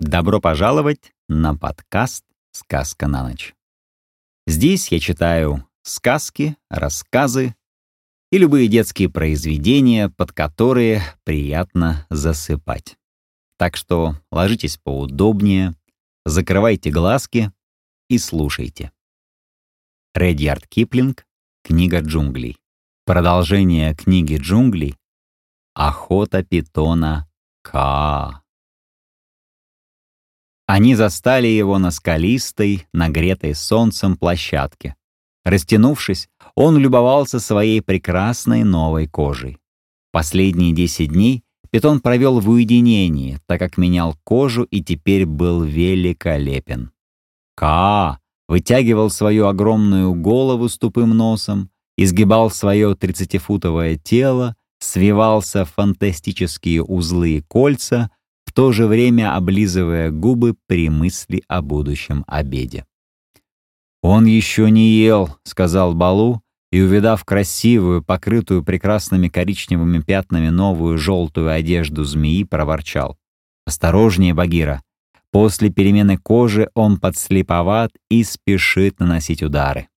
Добро пожаловать на подкаст «Сказка на ночь». Здесь я читаю сказки, рассказы и любые детские произведения, под которые приятно засыпать. Так что ложитесь поудобнее, закрывайте глазки и слушайте. Редьярд Киплинг «Книга джунглей». Продолжение книги джунглей «Охота питона Ка». Они застали его на скалистой, нагретой солнцем площадке. Растянувшись, он любовался своей прекрасной новой кожей. Последние десять дней питон провел в уединении, так как менял кожу и теперь был великолепен. Ка вытягивал свою огромную голову с тупым носом, изгибал свое тридцатифутовое тело, свивался в фантастические узлы и кольца, в то же время облизывая губы при мысли о будущем обеде. «Он еще не ел», — сказал Балу, и, увидав красивую, покрытую прекрасными коричневыми пятнами новую желтую одежду змеи, проворчал. «Осторожнее, Багира. После перемены кожи он подслеповат и спешит наносить удары».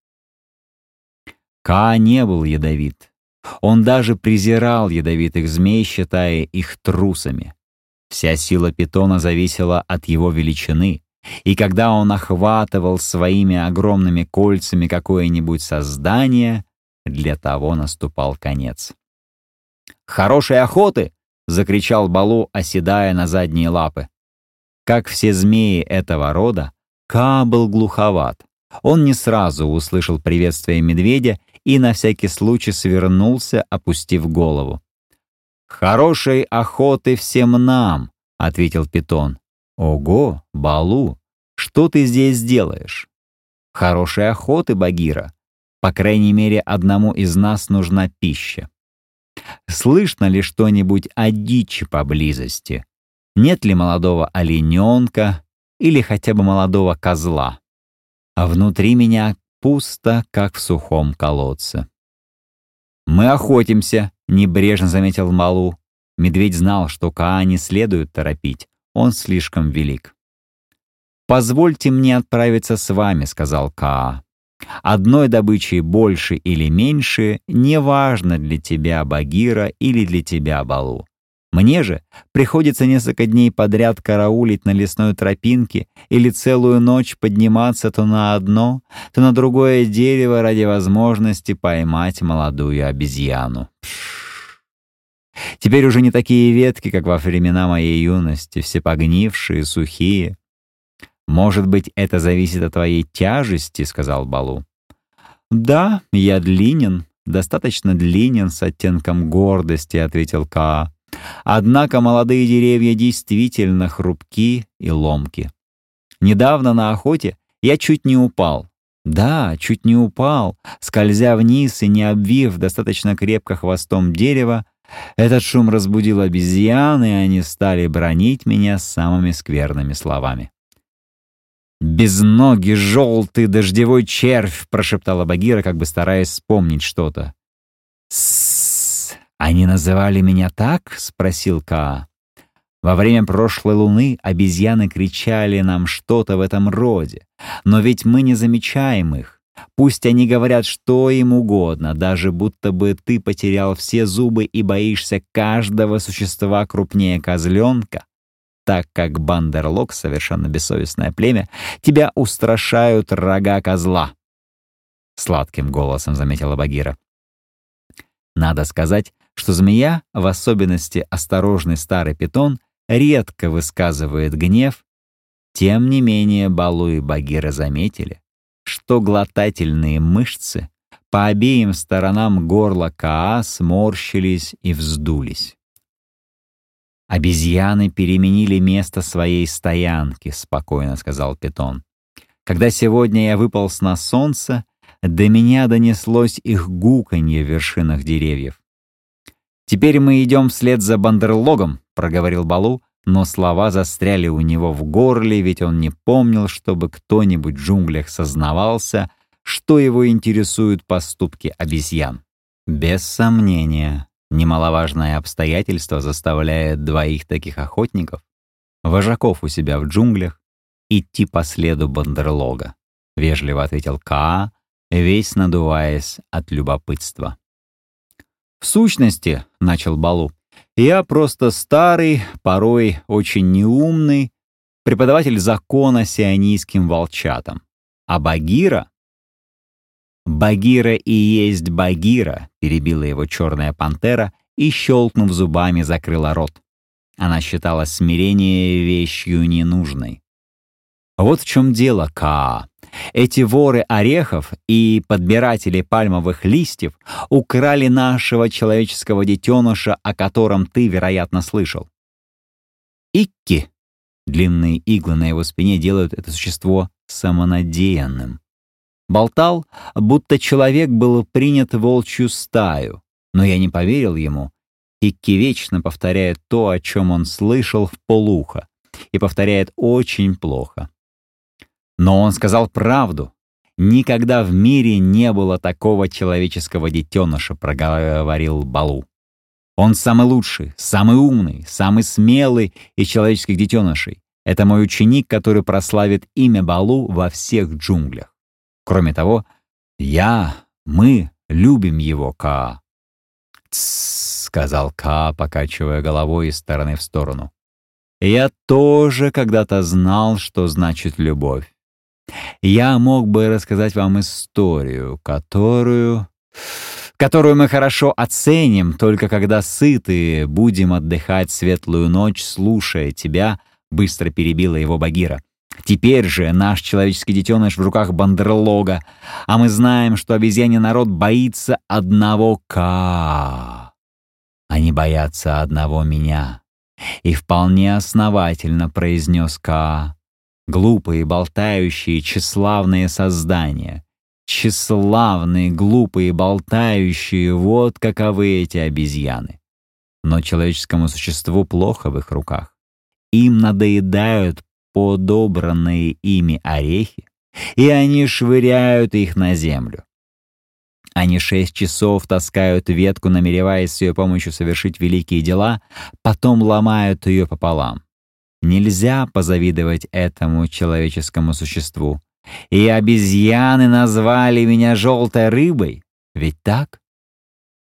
Ка не был ядовит. Он даже презирал ядовитых змей, считая их трусами. Вся сила питона зависела от его величины, и когда он охватывал своими огромными кольцами какое-нибудь создание, для того наступал конец. «Хорошей охоты!» — закричал Балу, оседая на задние лапы. Как все змеи этого рода, Ка был глуховат. Он не сразу услышал приветствие медведя и на всякий случай свернулся, опустив голову. «Хорошей охоты всем нам!» — ответил питон. «Ого, Балу, что ты здесь делаешь?» «Хорошей охоты, Багира. По крайней мере, одному из нас нужна пища. Слышно ли что-нибудь о дичи поблизости? Нет ли молодого олененка или хотя бы молодого козла? А внутри меня пусто, как в сухом колодце. «Мы охотимся», — небрежно заметил Малу. Медведь знал, что Каа не следует торопить, он слишком велик. «Позвольте мне отправиться с вами», — сказал Каа. «Одной добычей больше или меньше не важно для тебя, Багира, или для тебя, Балу. Мне же приходится несколько дней подряд караулить на лесной тропинке или целую ночь подниматься то на одно, то на другое дерево ради возможности поймать молодую обезьяну. Теперь уже не такие ветки, как во времена моей юности, все погнившие, сухие. «Может быть, это зависит от твоей тяжести», — сказал Балу. «Да, я длинен, достаточно длинен с оттенком гордости», — ответил Каа. Однако молодые деревья действительно хрупки и ломки. Недавно на охоте я чуть не упал. Да, чуть не упал, скользя вниз и не обвив достаточно крепко хвостом дерева, этот шум разбудил обезьян, и они стали бронить меня самыми скверными словами. «Безногий, желтый, дождевой червь!» — прошептала Багира, как бы стараясь вспомнить что-то. «Они называли меня так?» — спросил Каа. Во время прошлой луны обезьяны кричали нам что-то в этом роде, но ведь мы не замечаем их. Пусть они говорят что им угодно, даже будто бы ты потерял все зубы и боишься каждого существа крупнее козленка, так как Бандерлок, совершенно бессовестное племя, тебя устрашают рога козла. Сладким голосом заметила Багира. Надо сказать, что змея, в особенности осторожный старый питон, редко высказывает гнев, тем не менее Балу и Багира заметили, что глотательные мышцы по обеим сторонам горла Каа сморщились и вздулись. «Обезьяны переменили место своей стоянки», — спокойно сказал Питон. «Когда сегодня я выполз на солнце, до меня донеслось их гуканье в вершинах деревьев. «Теперь мы идем вслед за Бандерлогом», — проговорил Балу, но слова застряли у него в горле, ведь он не помнил, чтобы кто-нибудь в джунглях сознавался, что его интересуют поступки обезьян. Без сомнения, немаловажное обстоятельство заставляет двоих таких охотников вожаков у себя в джунглях, идти по следу Бандерлога», — вежливо ответил Каа, весь надуваясь от любопытства. «В сущности», — начал Балу, — «я просто старый, порой очень неумный, преподаватель закона сионийским волчатам. А Багира...» «Багира и есть Багира», — перебила его черная пантера и, щелкнув зубами, закрыла рот. Она считала смирение вещью ненужной. Вот в чем дело, Каа. Эти воры орехов и подбиратели пальмовых листьев украли нашего человеческого детеныша, о котором ты, вероятно, слышал. Икки. Длинные иглы на его спине делают это существо самонадеянным. Болтал, будто человек был принят в волчью стаю, но я не поверил ему. Икки вечно повторяет то, о чем он слышал в полухо, и повторяет очень плохо. Но он сказал правду. Никогда в мире не было такого человеческого детеныша, проговорил Балу. Он самый лучший, самый умный, самый смелый из человеческих детенышей. Это мой ученик, который прославит имя Балу во всех джунглях. Кроме того, я, мы любим его, Ка. «Тссс», — сказал Ка, покачивая головой из стороны в сторону. «Я тоже когда-то знал, что значит любовь. Я мог бы рассказать вам историю, которую... которую мы хорошо оценим, только когда сытые будем отдыхать светлую ночь, слушая тебя, быстро перебила его Багира. Теперь же наш человеческий детеныш в руках бандерлога, а мы знаем, что обезьяний народ боится одного Ка. Они боятся одного меня. И вполне основательно произнес Ка. Глупые, болтающие, тщеславные создания. Тщеславные, глупые, болтающие, вот каковы эти обезьяны. Но человеческому существу плохо в их руках. Им надоедают подобранные ими орехи, и они швыряют их на землю. Они шесть часов таскают ветку, намереваясь с ее помощью совершить великие дела, потом ломают ее пополам. Нельзя позавидовать этому человеческому существу. И обезьяны назвали меня желтой рыбой. Ведь так?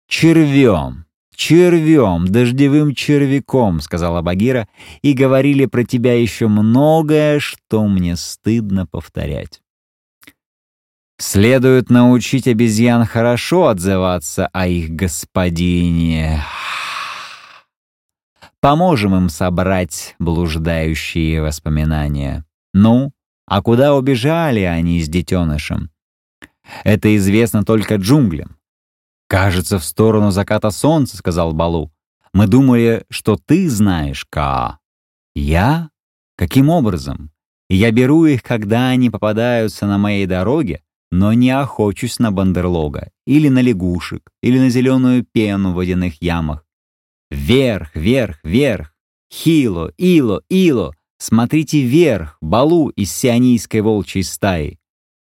Червем, червем, дождевым червяком, сказала Багира, и говорили про тебя еще многое, что мне стыдно повторять. Следует научить обезьян хорошо отзываться о их господине. Поможем им собрать блуждающие воспоминания. Ну, а куда убежали они с детенышем? Это известно только джунглям. «Кажется, в сторону заката солнца», — сказал Балу. «Мы думали, что ты знаешь, Ка. «Я? Каким образом? Я беру их, когда они попадаются на моей дороге, но не охочусь на бандерлога, или на лягушек, или на зеленую пену в водяных ямах. Вверх, вверх, вверх. Хило, Ило, Ило. Смотрите вверх, Балу из сионийской волчьей стаи.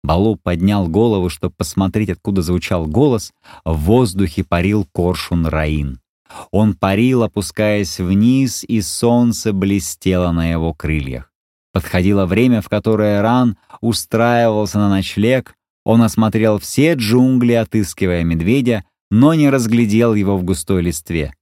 Балу поднял голову, чтобы посмотреть, откуда звучал голос. В воздухе парил коршун Раин. Он парил, опускаясь вниз, и солнце блестело на его крыльях. Подходило время, в которое Ран устраивался на ночлег. Он осмотрел все джунгли, отыскивая медведя, но не разглядел его в густой листве.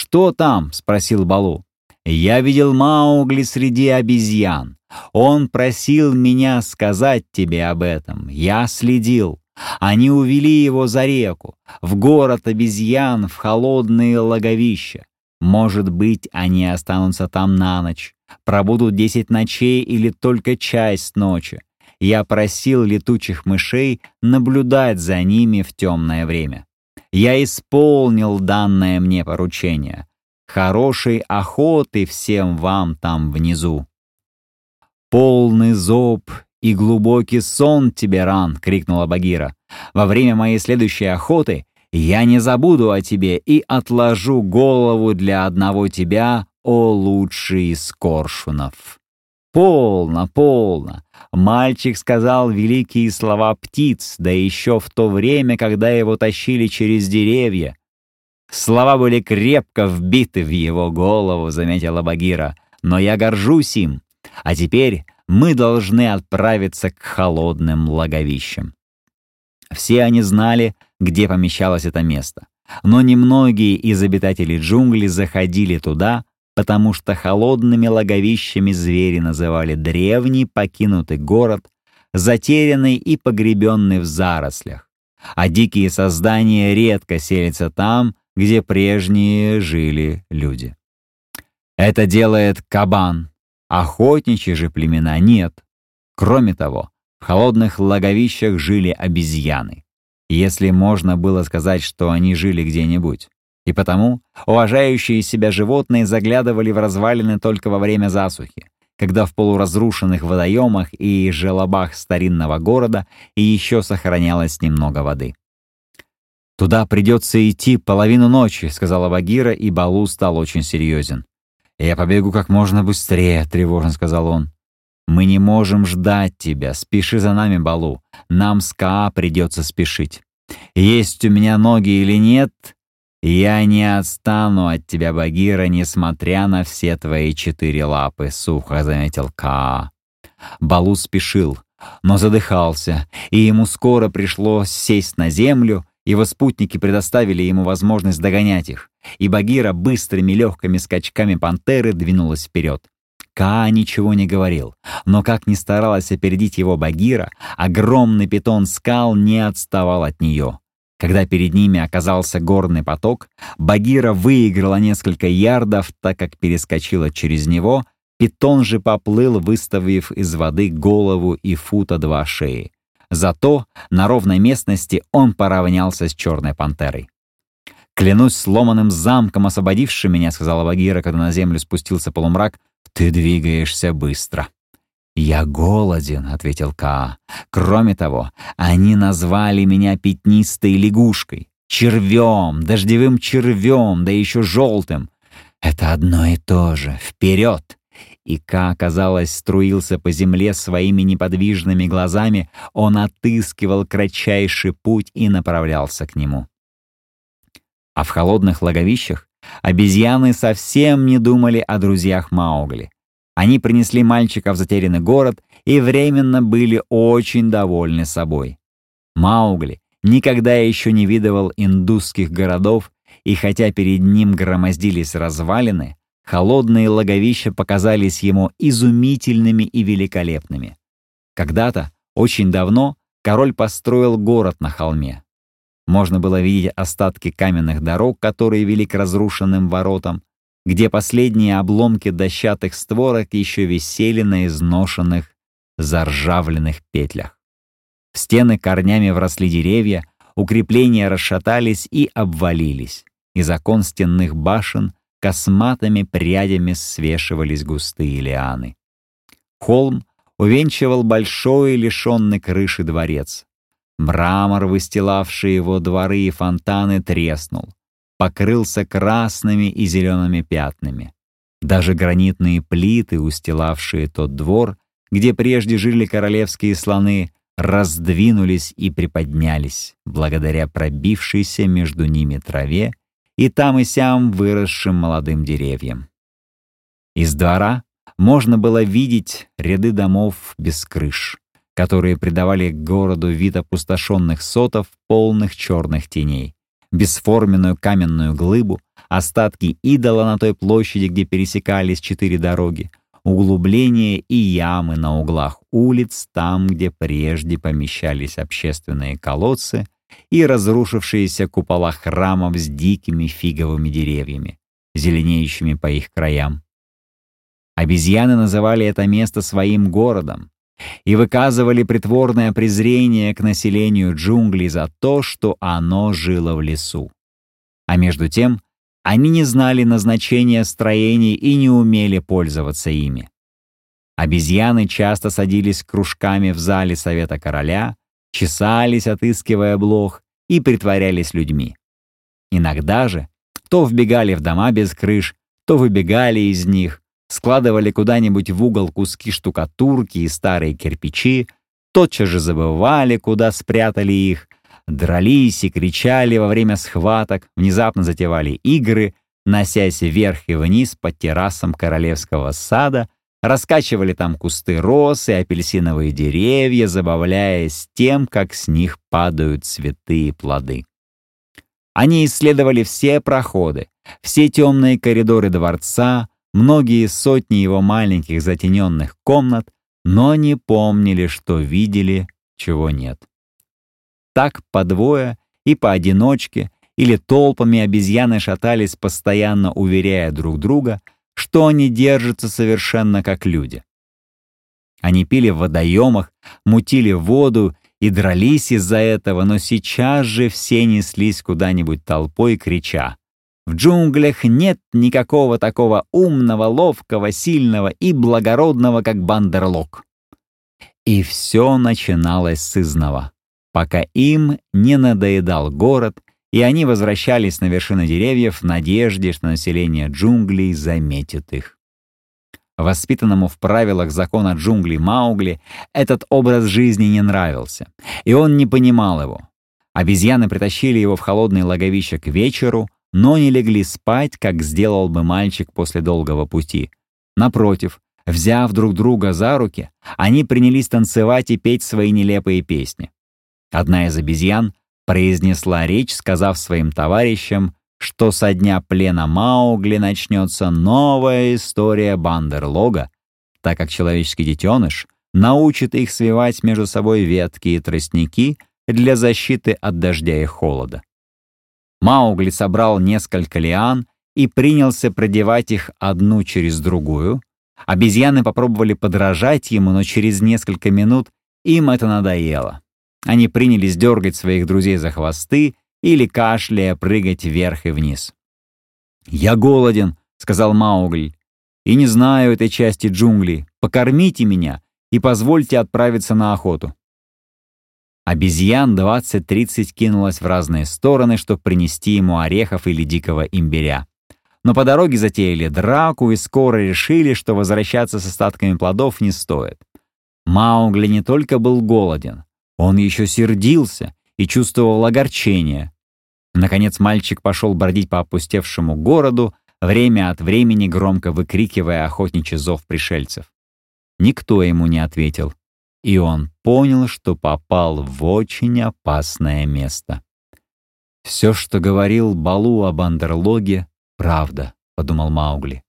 «Что там?» — спросил Балу. «Я видел Маугли среди обезьян. Он просил меня сказать тебе об этом. Я следил. Они увели его за реку, в город обезьян, в холодные логовища. Может быть, они останутся там на ночь, пробудут десять ночей или только часть ночи. Я просил летучих мышей наблюдать за ними в темное время. Я исполнил данное мне поручение. Хорошей охоты всем вам там внизу. Полный зоб и глубокий сон тебе ран, крикнула Багира. Во время моей следующей охоты я не забуду о тебе и отложу голову для одного тебя, о лучший из коршунов. Полно, полно. Мальчик сказал великие слова птиц, да еще в то время, когда его тащили через деревья. Слова были крепко вбиты в его голову, заметила Багира. но я горжусь им. А теперь мы должны отправиться к холодным логовищам. Все они знали, где помещалось это место. Но немногие из обитателей джунглей заходили туда, потому что холодными логовищами звери называли древний покинутый город, затерянный и погребенный в зарослях. А дикие создания редко селятся там, где прежние жили люди. Это делает кабан, охотничьи же племена нет. Кроме того, в холодных логовищах жили обезьяны, если можно было сказать, что они жили где-нибудь. И потому уважающие себя животные заглядывали в развалины только во время засухи, когда в полуразрушенных водоемах и желобах старинного города и еще сохранялось немного воды. «Туда придется идти половину ночи», — сказала Багира, и Балу стал очень серьезен. «Я побегу как можно быстрее», — тревожно сказал он. «Мы не можем ждать тебя. Спеши за нами, Балу. Нам с Каа придется спешить. Есть у меня ноги или нет, я не отстану от тебя, Багира, несмотря на все твои четыре лапы», — сухо заметил Каа. Балу спешил, но задыхался, и ему скоро пришлось сесть на землю, его спутники предоставили ему возможность догонять их, и Багира быстрыми легкими скачками пантеры двинулась вперед. Каа ничего не говорил, но как ни старалась опередить его Багира, огромный питон скал не отставал от нее. Когда перед ними оказался горный поток, Багира выиграла несколько ярдов, так как перескочила через него, питон же поплыл, выставив из воды голову и фута два шеи. Зато на ровной местности он поравнялся с черной пантерой. «Клянусь сломанным замком, освободившим меня», — сказала Багира, когда на землю спустился полумрак, — «ты двигаешься быстро». «Я голоден», — ответил Каа. «Кроме того, они назвали меня пятнистой лягушкой, червем, дождевым червем, да еще желтым. Это одно и то же. Вперед!» И Ка, казалось, струился по земле своими неподвижными глазами, он отыскивал кратчайший путь и направлялся к нему. А в холодных логовищах обезьяны совсем не думали о друзьях Маугли. Они принесли мальчика в затерянный город и временно были очень довольны собой. Маугли никогда еще не видывал индусских городов, и хотя перед ним громоздились развалины, холодные логовища показались ему изумительными и великолепными. Когда-то, очень давно, король построил город на холме. Можно было видеть остатки каменных дорог, которые вели к разрушенным воротам, где последние обломки дощатых створок еще висели на изношенных, заржавленных петлях. В стены корнями вросли деревья, укрепления расшатались и обвалились. Из окон стенных башен косматыми прядями свешивались густые лианы. Холм увенчивал большой лишенный крыши дворец. Мрамор, выстилавший его дворы и фонтаны, треснул, покрылся красными и зелеными пятнами. Даже гранитные плиты, устилавшие тот двор, где прежде жили королевские слоны, раздвинулись и приподнялись, благодаря пробившейся между ними траве и там и сям выросшим молодым деревьям. Из двора можно было видеть ряды домов без крыш которые придавали городу вид опустошенных сотов, полных черных теней, бесформенную каменную глыбу, остатки идола на той площади, где пересекались четыре дороги, углубления и ямы на углах улиц, там, где прежде помещались общественные колодцы и разрушившиеся купола храмов с дикими фиговыми деревьями, зеленеющими по их краям. Обезьяны называли это место своим городом, и выказывали притворное презрение к населению джунглей за то, что оно жило в лесу. А между тем, они не знали назначения строений и не умели пользоваться ими. Обезьяны часто садились кружками в зале Совета Короля, чесались, отыскивая блох, и притворялись людьми. Иногда же то вбегали в дома без крыш, то выбегали из них, складывали куда-нибудь в угол куски штукатурки и старые кирпичи, тотчас же забывали, куда спрятали их, дрались и кричали во время схваток, внезапно затевали игры, носясь вверх и вниз по террасам королевского сада, раскачивали там кусты роз и апельсиновые деревья, забавляясь тем, как с них падают цветы и плоды. Они исследовали все проходы, все темные коридоры дворца, многие сотни его маленьких затененных комнат, но не помнили, что видели, чего нет. Так по двое и поодиночке или толпами обезьяны шатались, постоянно уверяя друг друга, что они держатся совершенно как люди. Они пили в водоемах, мутили воду и дрались из-за этого, но сейчас же все неслись куда-нибудь толпой, крича в джунглях нет никакого такого умного, ловкого, сильного и благородного, как Бандерлок. И все начиналось с изного, пока им не надоедал город, и они возвращались на вершины деревьев в надежде, что население джунглей заметит их. Воспитанному в правилах закона джунглей Маугли этот образ жизни не нравился, и он не понимал его. Обезьяны притащили его в холодное логовище к вечеру, но не легли спать, как сделал бы мальчик после долгого пути. Напротив, взяв друг друга за руки, они принялись танцевать и петь свои нелепые песни. Одна из обезьян произнесла речь, сказав своим товарищам, что со дня плена Маугли начнется новая история Бандерлога, так как человеческий детеныш научит их свивать между собой ветки и тростники для защиты от дождя и холода. Маугли собрал несколько лиан и принялся продевать их одну через другую. Обезьяны попробовали подражать ему, но через несколько минут им это надоело. Они принялись дергать своих друзей за хвосты или кашляя прыгать вверх и вниз. «Я голоден», — сказал Маугли, — «и не знаю этой части джунглей. Покормите меня и позвольте отправиться на охоту». Обезьян 20-30 кинулось в разные стороны, чтобы принести ему орехов или дикого имбиря. Но по дороге затеяли драку и скоро решили, что возвращаться с остатками плодов не стоит. Маугли не только был голоден, он еще сердился и чувствовал огорчение. Наконец мальчик пошел бродить по опустевшему городу, время от времени громко выкрикивая охотничий зов пришельцев. Никто ему не ответил и он понял, что попал в очень опасное место. «Все, что говорил Балу об Андерлоге, правда», — подумал Маугли.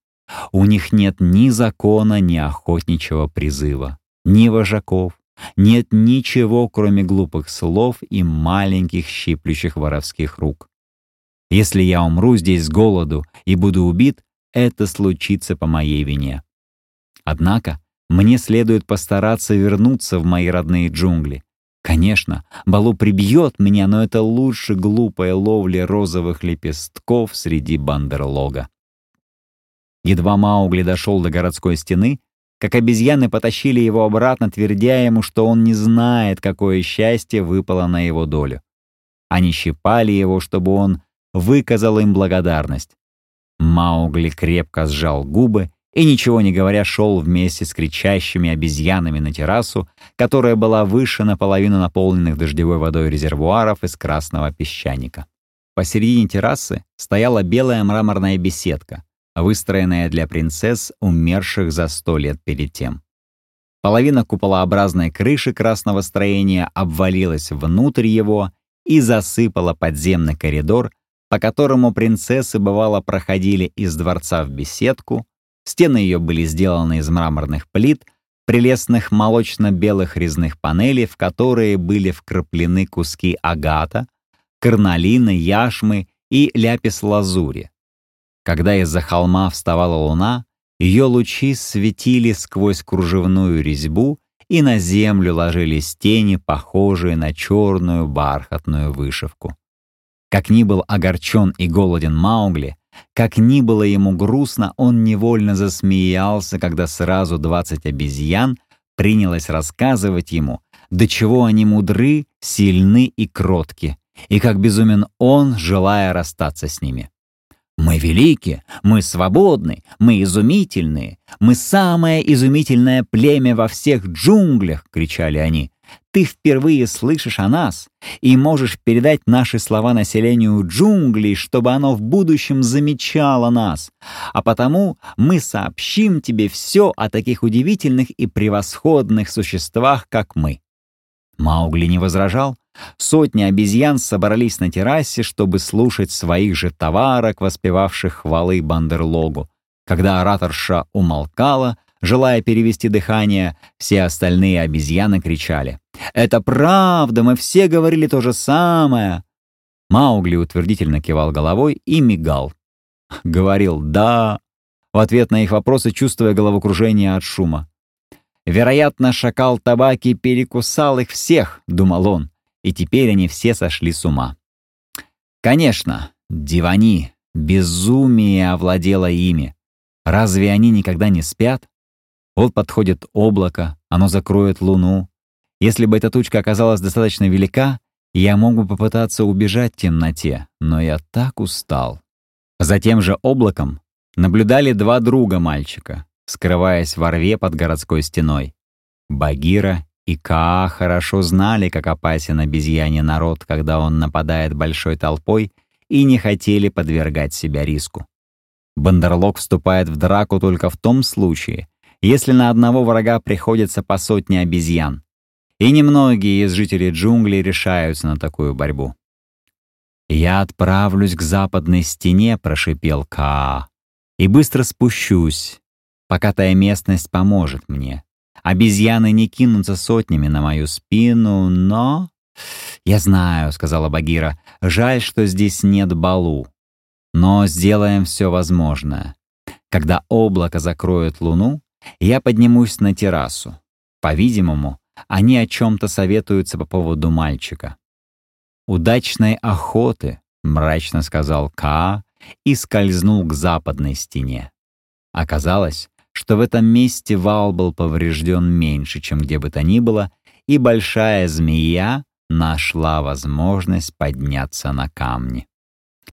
«У них нет ни закона, ни охотничьего призыва, ни вожаков, нет ничего, кроме глупых слов и маленьких щиплющих воровских рук. Если я умру здесь с голоду и буду убит, это случится по моей вине. Однако мне следует постараться вернуться в мои родные джунгли. Конечно, Балу прибьет меня, но это лучше глупой ловли розовых лепестков среди бандерлога. Едва Маугли дошел до городской стены, как обезьяны потащили его обратно, твердя ему, что он не знает, какое счастье выпало на его долю. Они щипали его, чтобы он выказал им благодарность. Маугли крепко сжал губы и, ничего не говоря, шел вместе с кричащими обезьянами на террасу, которая была выше наполовину наполненных дождевой водой резервуаров из красного песчаника. Посередине террасы стояла белая мраморная беседка, выстроенная для принцесс, умерших за сто лет перед тем. Половина куполообразной крыши красного строения обвалилась внутрь его и засыпала подземный коридор, по которому принцессы бывало проходили из дворца в беседку, Стены ее были сделаны из мраморных плит, прелестных молочно-белых резных панелей, в которые были вкраплены куски агата, карналины, яшмы и ляпис-лазури. Когда из-за холма вставала луна, ее лучи светили сквозь кружевную резьбу, и на землю ложились тени, похожие на черную бархатную вышивку. Как ни был огорчен и голоден Маугли, как ни было ему грустно, он невольно засмеялся, когда сразу двадцать обезьян принялось рассказывать ему, до чего они мудры, сильны и кротки, и как безумен он, желая расстаться с ними. «Мы велики, мы свободны, мы изумительные, мы самое изумительное племя во всех джунглях!» — кричали они. Ты впервые слышишь о нас и можешь передать наши слова населению джунглей, чтобы оно в будущем замечало нас. А потому мы сообщим тебе все о таких удивительных и превосходных существах, как мы». Маугли не возражал. Сотни обезьян собрались на террасе, чтобы слушать своих же товарок, воспевавших хвалы Бандерлогу. Когда ораторша умолкала, желая перевести дыхание, все остальные обезьяны кричали. «Это правда, мы все говорили то же самое!» Маугли утвердительно кивал головой и мигал. Говорил «да», в ответ на их вопросы, чувствуя головокружение от шума. «Вероятно, шакал табаки перекусал их всех», — думал он, и теперь они все сошли с ума. Конечно, дивани, безумие овладело ими. Разве они никогда не спят? Вот подходит облако, оно закроет луну. Если бы эта тучка оказалась достаточно велика, я мог бы попытаться убежать в темноте, но я так устал. За тем же облаком наблюдали два друга мальчика, скрываясь во рве под городской стеной. Багира и Каа хорошо знали, как опасен обезьяне народ, когда он нападает большой толпой, и не хотели подвергать себя риску. Бандерлог вступает в драку только в том случае, если на одного врага приходится по сотне обезьян. И немногие из жителей джунглей решаются на такую борьбу. «Я отправлюсь к западной стене», — прошипел Каа, «и быстро спущусь, пока та местность поможет мне. Обезьяны не кинутся сотнями на мою спину, но...» «Я знаю», — сказала Багира, — «жаль, что здесь нет Балу. Но сделаем все возможное. Когда облако закроет луну, я поднимусь на террасу. По-видимому, они о чем-то советуются по поводу мальчика. «Удачной охоты», — мрачно сказал Каа и скользнул к западной стене. Оказалось, что в этом месте вал был поврежден меньше, чем где бы то ни было, и большая змея нашла возможность подняться на камни.